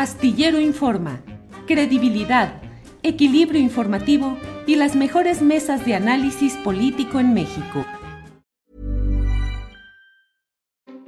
Astillero Informa, credibilidad, equilibrio informativo y las mejores mesas de análisis político en México.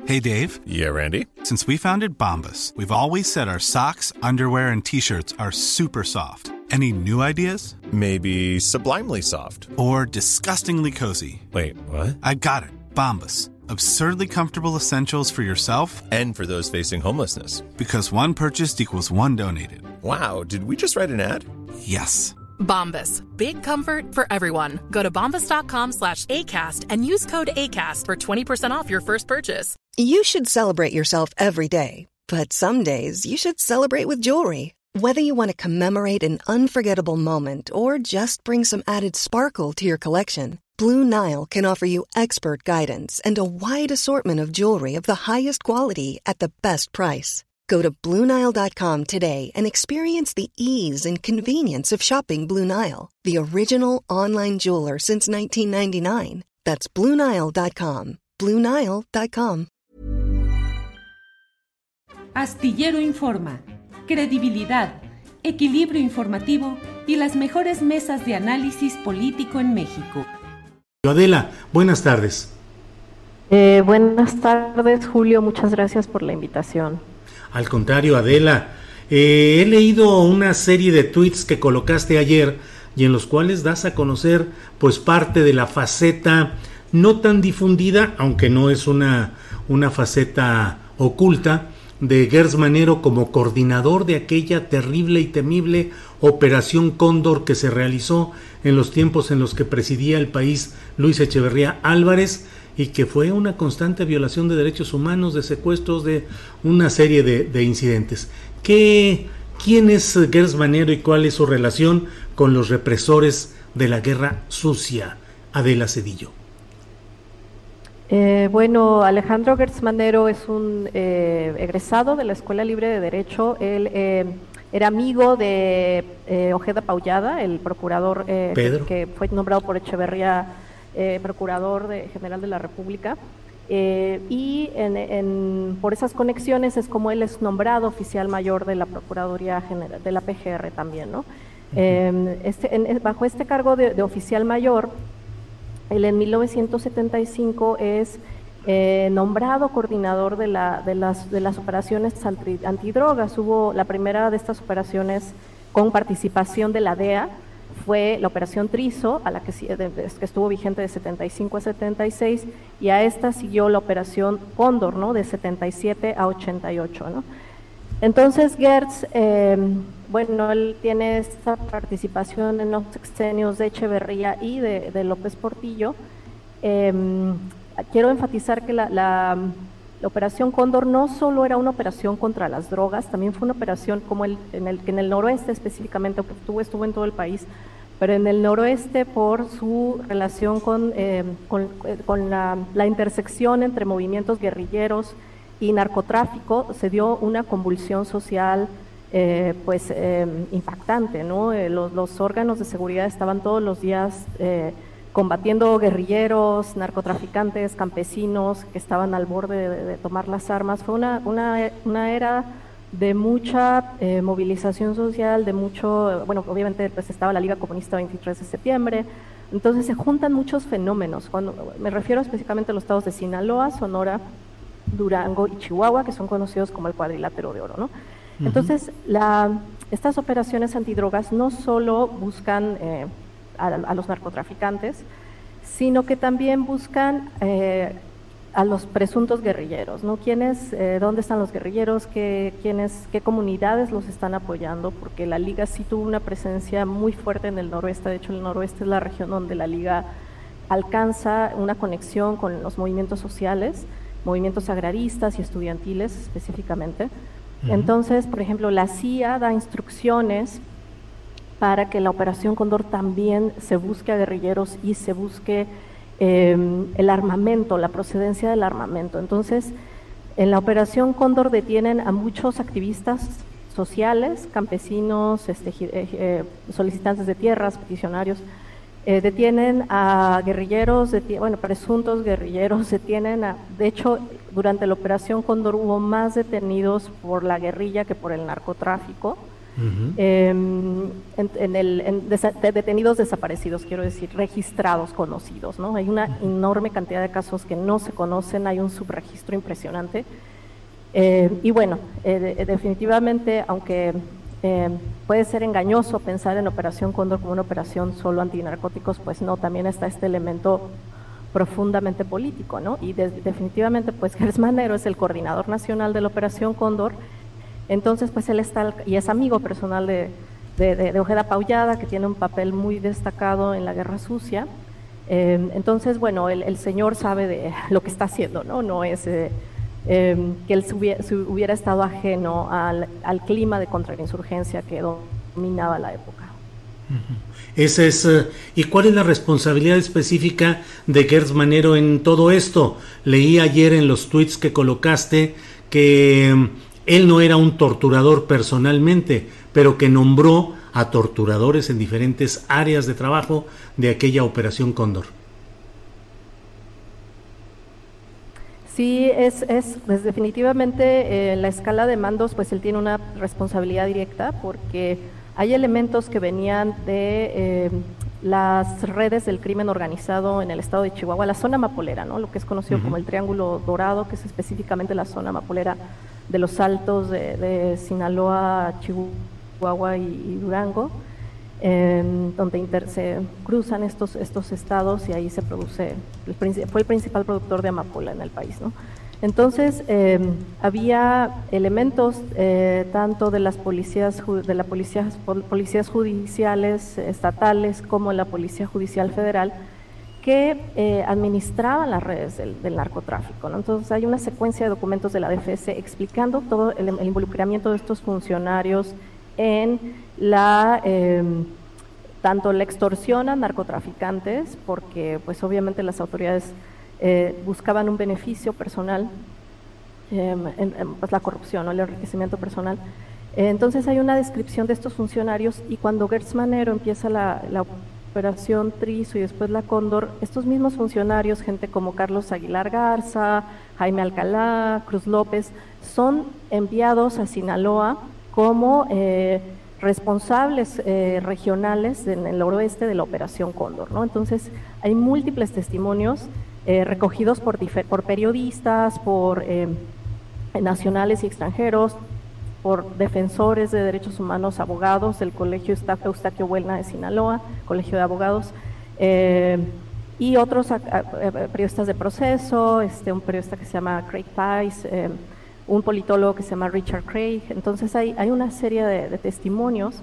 Hey Dave. Yeah, Randy. Since we founded Bombus, we've always said our socks, underwear, and t-shirts are super soft. Any new ideas? Maybe sublimely soft. Or disgustingly cozy. Wait, what? I got it. Bombus. Absurdly comfortable essentials for yourself And for those facing homelessness. because one purchased equals one donated. Wow, did we just write an ad? Yes. Bombas. Big comfort for everyone. Go to bombas.com slash ACAST and use code ACAST for 20% off your first purchase. You should celebrate yourself every day, but some days you should celebrate with jewelry. Whether you want to commemorate an unforgettable moment or just bring some added sparkle to your collection, Blue Nile can offer you expert guidance and a wide assortment of jewelry of the highest quality at the best price. Go to BlueNile.com today and experience the ease and convenience of shopping Blue Nile, the original online jeweler since 1999. That's BlueNile.com. BlueNile.com. Astillero Informa, credibilidad, equilibrio informativo y las mejores mesas de análisis político en México. Adela, buenas tardes. Eh, buenas tardes, Julio. Muchas gracias por la invitación. Al contrario, Adela, eh, he leído una serie de tweets que colocaste ayer y en los cuales das a conocer pues parte de la faceta no tan difundida, aunque no es una, una faceta oculta, de Gers Manero como coordinador de aquella terrible y temible Operación Cóndor que se realizó en los tiempos en los que presidía el país Luis Echeverría Álvarez y que fue una constante violación de derechos humanos, de secuestros, de una serie de, de incidentes. ¿Qué, ¿Quién es Gers Manero y cuál es su relación con los represores de la guerra sucia? Adela Cedillo. Eh, bueno, Alejandro Gertzmanero es un eh, egresado de la Escuela Libre de Derecho. Él eh, era amigo de eh, Ojeda Paullada, el procurador eh, Pedro. que fue nombrado por Echeverría eh, procurador de- general de la República. Eh, y en- en- por esas conexiones es como él es nombrado oficial mayor de la Procuraduría General, de la PGR también, ¿no? Este- en- bajo este cargo de, de oficial mayor, él en 1975 es eh, nombrado coordinador de, la- de las, operaciones anti- antidrogas. Hubo la primera de estas operaciones con participación de la DEA, fue la operación Trizo, a la que, que estuvo vigente de 75 a 76, y a esta siguió la operación Cóndor, ¿no? de 77 a 88. ¿no? Entonces Gertz, eh, bueno, él tiene esta participación en los extenios de Echeverría y de, López Portillo. Eh, quiero enfatizar que la, operación Cóndor no solo era una operación contra las drogas, también fue una operación como el, en el que en el noroeste específicamente, porque estuvo, en todo el país, pero en el noroeste por su relación con, eh, con, eh, la intersección entre movimientos guerrilleros y narcotráfico, se dio una convulsión social eh, pues eh, impactante, ¿no? Eh, los, los órganos de seguridad estaban todos los días eh, combatiendo guerrilleros, narcotraficantes, campesinos que estaban al borde de, tomar las armas. Fue una, una, una era de mucha eh, movilización social, de mucho, bueno, obviamente pues estaba la Liga Comunista 23 de septiembre, entonces se juntan muchos fenómenos. Cuando me refiero específicamente a los estados de Sinaloa, Sonora, Durango y Chihuahua, que son conocidos como el cuadrilátero de oro, ¿no? Entonces, la, estas operaciones antidrogas no solo buscan eh, a, a los narcotraficantes, sino que también buscan eh, a los presuntos guerrilleros, ¿no? ¿Quiénes, eh, ¿Dónde están los guerrilleros? ¿Qué, quiénes, ¿Qué comunidades los están apoyando? Porque la Liga sí tuvo una presencia muy fuerte en el noroeste, de hecho el noroeste es la región donde la Liga alcanza una conexión con los movimientos sociales, movimientos agraristas y estudiantiles específicamente. Entonces, por ejemplo, la CIA da instrucciones para que la Operación Condor también se busque a guerrilleros y se busque eh, el armamento, la procedencia del armamento. Entonces, en la Operación Cóndor detienen a muchos activistas sociales, campesinos, este, eh, eh, solicitantes de tierras, peticionarios, Eh, detienen a guerrilleros, bueno, presuntos guerrilleros, detienen a, de hecho, durante la operación Cóndor hubo más detenidos por la guerrilla que por el narcotráfico. Em, en, el, detenidos desaparecidos, quiero decir, registrados, conocidos, ¿no? Hay una enorme cantidad de casos que no se conocen, hay un subregistro impresionante. Eh, y bueno, eh, definitivamente, aunque eh, puede ser engañoso pensar en Operación Cóndor como una operación solo antinarcóticos, pues no, también está este elemento profundamente político, ¿no? Y definitivamente, pues Gers Manero es el coordinador nacional de la Operación Cóndor, entonces, pues él está y es amigo personal de, Ojeda Paullada, que tiene un papel muy destacado en la Guerra Sucia. Eh, entonces, bueno, el, señor sabe de lo que está haciendo, ¿no? No es... Eh, Em, que él hubiera, estado ajeno al, clima de contrainsurgencia que dominaba la época. Es, eh, ¿Y cuál es la responsabilidad específica de Gertz Manero en todo esto? Leí ayer en los tweets que colocaste que em, él no era un torturador personalmente, pero que nombró a torturadores en diferentes áreas de trabajo de aquella operación Cóndor. Sí, es, es pues definitivamente eh, la escala de mandos, pues él tiene una responsabilidad directa porque hay elementos que venían de eh, las redes del crimen organizado en el estado de Chihuahua, la zona mapolera, ¿no? lo que es conocido como el Triángulo Dorado, que es específicamente la zona mapolera de los altos de, Sinaloa, Chihuahua y Durango donde se cruzan estos, estos estados y ahí se produce, fue el principal productor de amapola en el país. ¿no? Entonces, em, había elementos eh, tanto de las policías, de la policías, policías judiciales estatales como la Policía Judicial Federal que eh, administraban las redes del, narcotráfico. Entonces hay una secuencia de documentos de la DFS explicando todo el, el involucramiento de estos funcionarios en la em, tanto la extorsión a narcotraficantes, porque pues obviamente las autoridades eh, buscaban un beneficio personal, em, pues la corrupción o el enriquecimiento personal. entonces hay una descripción de estos funcionarios y cuando Gertz Manero empieza la, la operación Trizo y después la Cóndor, estos mismos funcionarios, gente como Carlos Aguilar Garza, Jaime Alcalá, Cruz López, son enviados a Sinaloa como eh, responsables eh, regionales en el noroeste de la Operación Cóndor. Entonces, hay múltiples testimonios eh, recogidos por, periodistas, por nacionales y extranjeros, por defensores de derechos humanos, abogados del Colegio Eustaquio Huelna de Sinaloa, Colegio de Abogados, y otros periodistas de proceso, este, un periodista que se llama Craig Pice, un politólogo que se llama Richard Craig. Entonces hay, hay una serie de, testimonios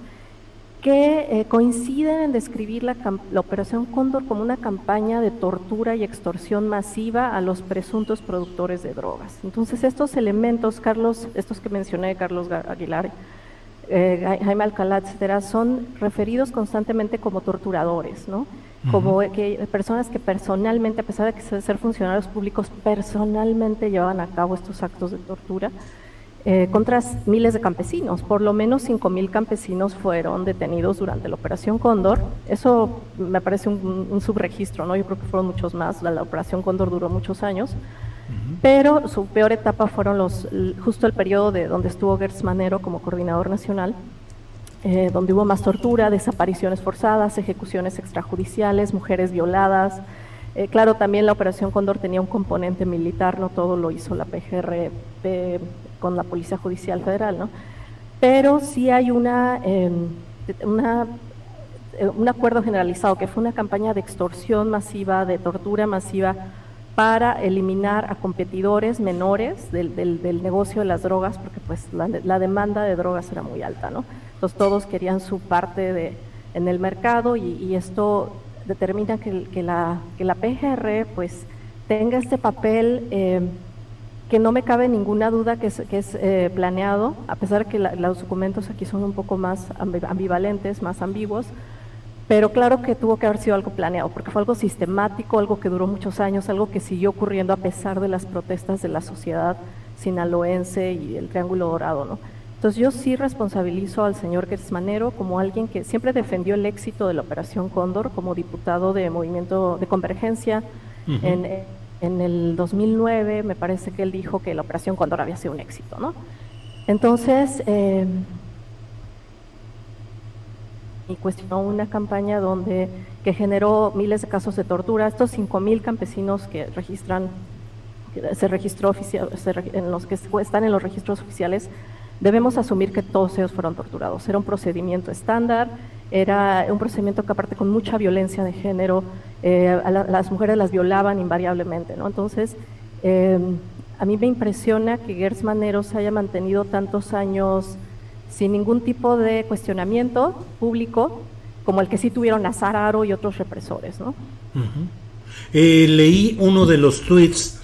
que eh, coinciden en describir la, la, Operación Cóndor como una campaña de tortura y extorsión masiva a los presuntos productores de drogas. Entonces estos elementos, Carlos, estos que mencioné, Carlos Aguilar, eh, Jaime Alcalá, etcétera, son referidos constantemente como torturadores, ¿no? Como que personas que personalmente, a pesar de ser funcionarios públicos, personalmente llevaban a cabo estos actos de tortura eh, contra miles de campesinos. Por lo menos 5.000 campesinos fueron detenidos durante la Operación Cóndor. Eso me parece un, subregistro, ¿no? Yo creo que fueron muchos más. La, Operación Cóndor duró muchos años. Pero su peor etapa fueron los, justo el periodo de donde estuvo Gertz Manero como coordinador nacional, eh, donde hubo más tortura, desapariciones forzadas, ejecuciones extrajudiciales, mujeres violadas. Eh, claro, también la Operación Cóndor tenía un componente militar, no todo lo hizo la PGR con la Policía Judicial Federal, ¿no? Pero sí hay una, em, eh, un acuerdo generalizado, que fue una campaña de extorsión masiva, de tortura masiva, para eliminar a competidores menores del, del, negocio de las drogas, porque pues la, la demanda de drogas era muy alta, ¿no? Entonces todos querían su parte de, en el mercado y, esto determina que, la, PGR pues tenga este papel eh, que no me cabe ninguna duda que es, que es eh, planeado, a pesar de que los documentos aquí son un poco más ambivalentes, más ambiguos, pero claro que tuvo que haber sido algo planeado, porque fue algo sistemático, algo que duró muchos años, algo que siguió ocurriendo a pesar de las protestas de la sociedad sinaloense y el Triángulo Dorado, ¿no? Entonces yo sí responsabilizo al señor Gersmanero como alguien que siempre defendió el éxito de la Operación Cóndor como diputado de Movimiento de Convergencia. en, en, el 2009 me parece que él dijo que la Operación Cóndor había sido un éxito, ¿no? Entonces, eh, y cuestionó una campaña donde que generó miles de casos de tortura. Estos 5.000 campesinos que registran, que se registró oficial, en los que están en los registros oficiales, debemos asumir que todos ellos fueron torturados. Era un procedimiento estándar, era un procedimiento que aparte con mucha violencia de género, eh, a las mujeres las violaban invariablemente, ¿no? Entonces, eh, a mí me impresiona que Gers Manero se haya mantenido tantos años sin ningún tipo de cuestionamiento público, como el que sí tuvieron Aro y otros represores, ¿no? Eh, leí uno de los tweets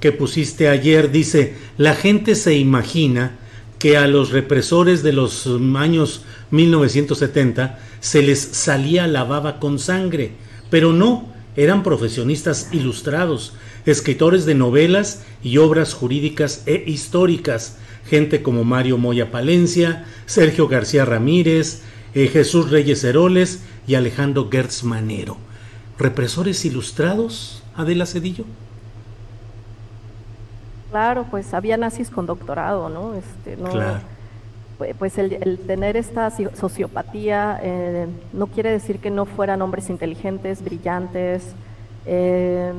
que pusiste ayer, dice, la gente se imagina que a los represores de los años 1970 se les salía la baba con sangre, pero no, eran profesionistas ilustrados, escritores de novelas y obras jurídicas e históricas, gente como Mario Moya Palencia, Sergio García Ramírez, eh, Jesús Reyes Heroles y Alejandro Gertz Manero. ¿Represores ilustrados, Adela Cedillo? Claro, pues había nazis con doctorado, ¿no? Este, claro. Pues el, tener esta sociopatía eh, no quiere decir que no fueran hombres inteligentes, brillantes, eh,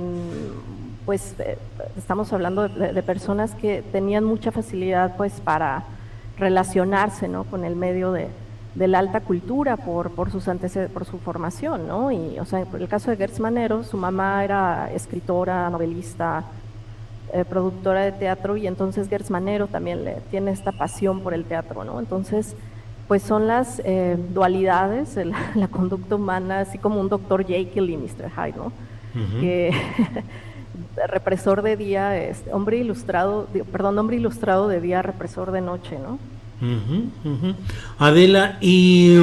pues eh, estamos hablando de, personas que tenían mucha facilidad pues para relacionarse ¿no? con el medio de, la alta cultura por, por, sus por su formación, ¿no? Y, o sea, en el caso de Gertz Manero, su mamá era escritora, novelista, eh, productora de teatro y entonces Gertz Manero también le, tiene esta pasión por el teatro, ¿no? Entonces, pues son las eh, dualidades, la conducta humana, así como un doctor Jekyll y Mr. Hyde, ¿no? que represor de día, este, hombre ilustrado, perdón, hombre ilustrado de día, represor de noche, ¿no? Adela, y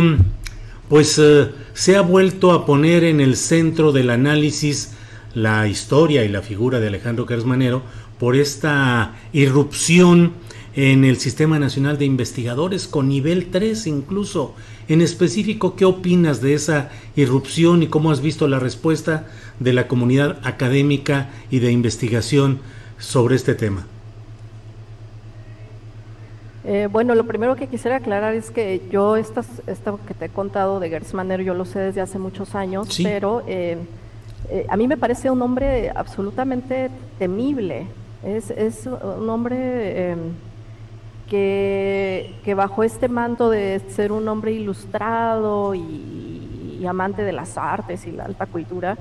pues eh, se ha vuelto a poner en el centro del análisis la historia y la figura de Alejandro Kersmanero por esta irrupción en el Sistema Nacional de Investigadores con nivel 3 incluso. En específico, ¿qué opinas de esa irrupción y cómo has visto la respuesta de la comunidad académica y de investigación sobre este tema? Eh, bueno, lo primero que quisiera aclarar es que yo estas, esto que te he contado de Manner yo lo sé desde hace muchos años, pero eh, eh, a mí me parece un hombre absolutamente temible. Es, un hombre em, que, bajo este manto de ser un hombre ilustrado y, y amante de las artes y la alta cultura,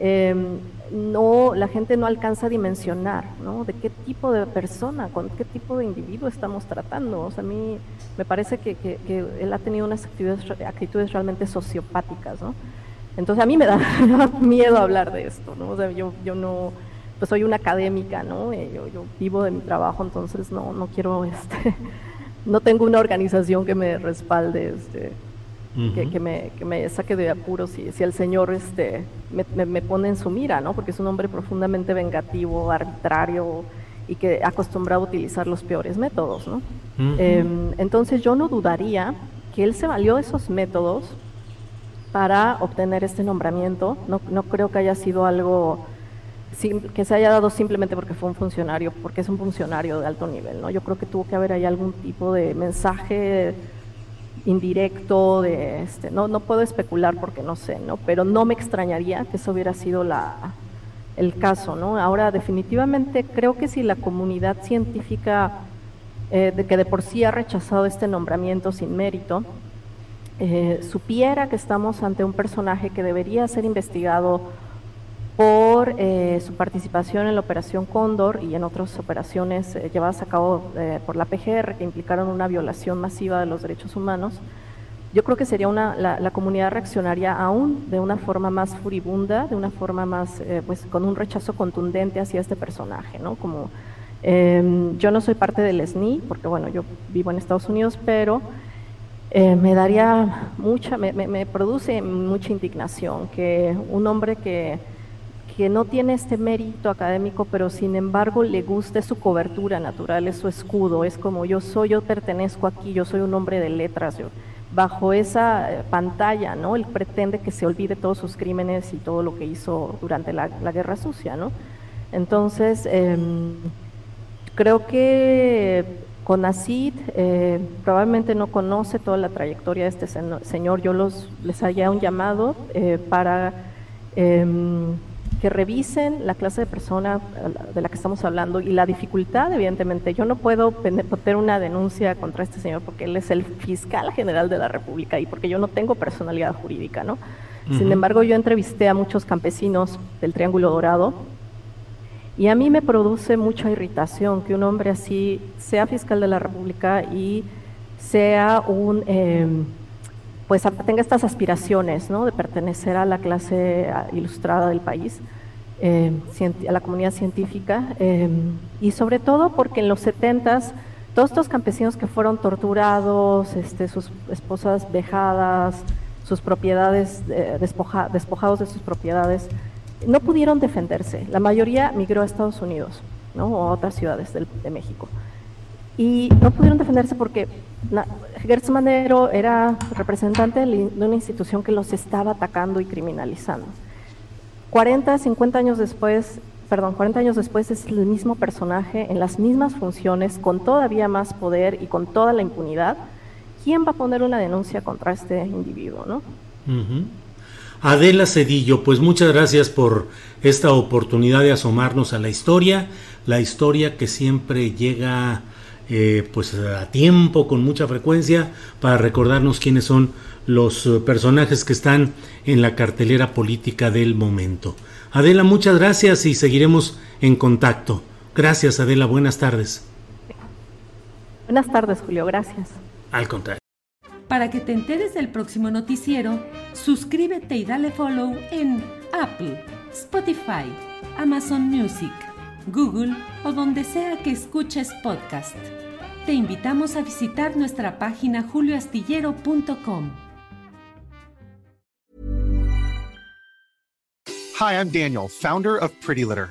Em, no, la gente no alcanza a dimensionar, ¿no? De qué tipo de persona, con qué tipo de individuo estamos tratando. O sea, a mí me parece que, él ha tenido unas actitudes, actitudes realmente sociopáticas, ¿no? Entonces a mí me da, miedo hablar de esto, ¿no? O sea, yo, yo no, pues soy una académica, ¿no? Eh, yo, yo, vivo de mi trabajo, entonces no, no quiero, este, no tengo una organización que me respalde, este, que, me, que, me, saque de apuros si, si el Señor este, me, me, pone en su mira, ¿no? Porque es un hombre profundamente vengativo, arbitrario y que acostumbrado a utilizar los peores métodos, ¿no? Em, entonces yo no dudaría que él se valió de esos métodos para obtener este nombramiento. No, no creo que haya sido algo que se haya dado simplemente porque fue un funcionario, porque es un funcionario de alto nivel, ¿no? Yo creo que tuvo que haber ahí algún tipo de mensaje indirecto, de este, no, no puedo especular porque no sé, ¿no? Pero no me extrañaría que eso hubiera sido la, el caso, ¿no? Ahora, definitivamente creo que si la comunidad científica eh, de que de por sí ha rechazado este nombramiento sin mérito, eh, supiera que estamos ante un personaje que debería ser investigado por eh, su participación en la Operación Cóndor y en otras operaciones eh, llevadas a cabo por la PGR que implicaron una violación masiva de los derechos humanos, yo creo que sería una, la, comunidad reaccionaría aún de una forma más furibunda, de una forma más, pues con un rechazo contundente hacia este personaje, ¿no? Como em, yo no soy parte del SNI, porque bueno, yo vivo en Estados Unidos, pero me daría mucha, me, me produce mucha indignación que un hombre que que no tiene este mérito académico, pero sin embargo le gusta su cobertura natural, es su escudo, es como yo soy, yo pertenezco aquí, yo soy un hombre de letras, yo, bajo esa eh, pantalla, ¿no? Él pretende que se olvide todos sus crímenes y todo lo que hizo durante la, Guerra Sucia, ¿no? Entonces, em, creo que con eh, probablemente no conoce toda la trayectoria de este señor. Yo los, les haría un llamado eh, para em, que revisen la clase de persona de la que estamos hablando y la dificultad, evidentemente. Yo no puedo poner una denuncia contra este señor porque él es el fiscal general de la República y porque yo no tengo personalidad jurídica, ¿no? Sin embargo, yo entrevisté a muchos campesinos del Triángulo Dorado y a mí me produce mucha irritación que un hombre así sea fiscal de la República y sea un... Em, pues tenga estas aspiraciones ¿no? de pertenecer a la clase ilustrada del país, eh, a la comunidad científica, eh, y sobre todo porque en los 70 todos estos campesinos que fueron torturados, este, sus esposas vejadas, sus propiedades eh, despojados de sus propiedades, no pudieron defenderse. La mayoría migró a Estados Unidos ¿no? o a otras ciudades de México. Y no pudieron defenderse porque Gertz Manero era representante de una institución que los estaba atacando y criminalizando. 40, 50 años después, perdón, 40 años después es el mismo personaje en las mismas funciones, con todavía más poder y con toda la impunidad. ¿Quién va a poner una denuncia contra este individuo, no? Adela Cedillo, pues muchas gracias por esta oportunidad de asomarnos a la historia, la historia que siempre llega eh, pues a tiempo, con mucha frecuencia, para recordarnos quiénes son los eh, personajes que están en la cartelera política del momento. Adela, muchas gracias y seguiremos en contacto. Gracias, Adela, buenas tardes. Buenas tardes, Julio, gracias. Al contrario. Para que te enteres del próximo noticiero, suscríbete y dale follow en Apple, Spotify, Amazon Music, Google o donde sea que escuches podcast. Te invitamos a visitar nuestra página julioastillero.com. Hi, I'm Daniel, founder of Pretty Litter.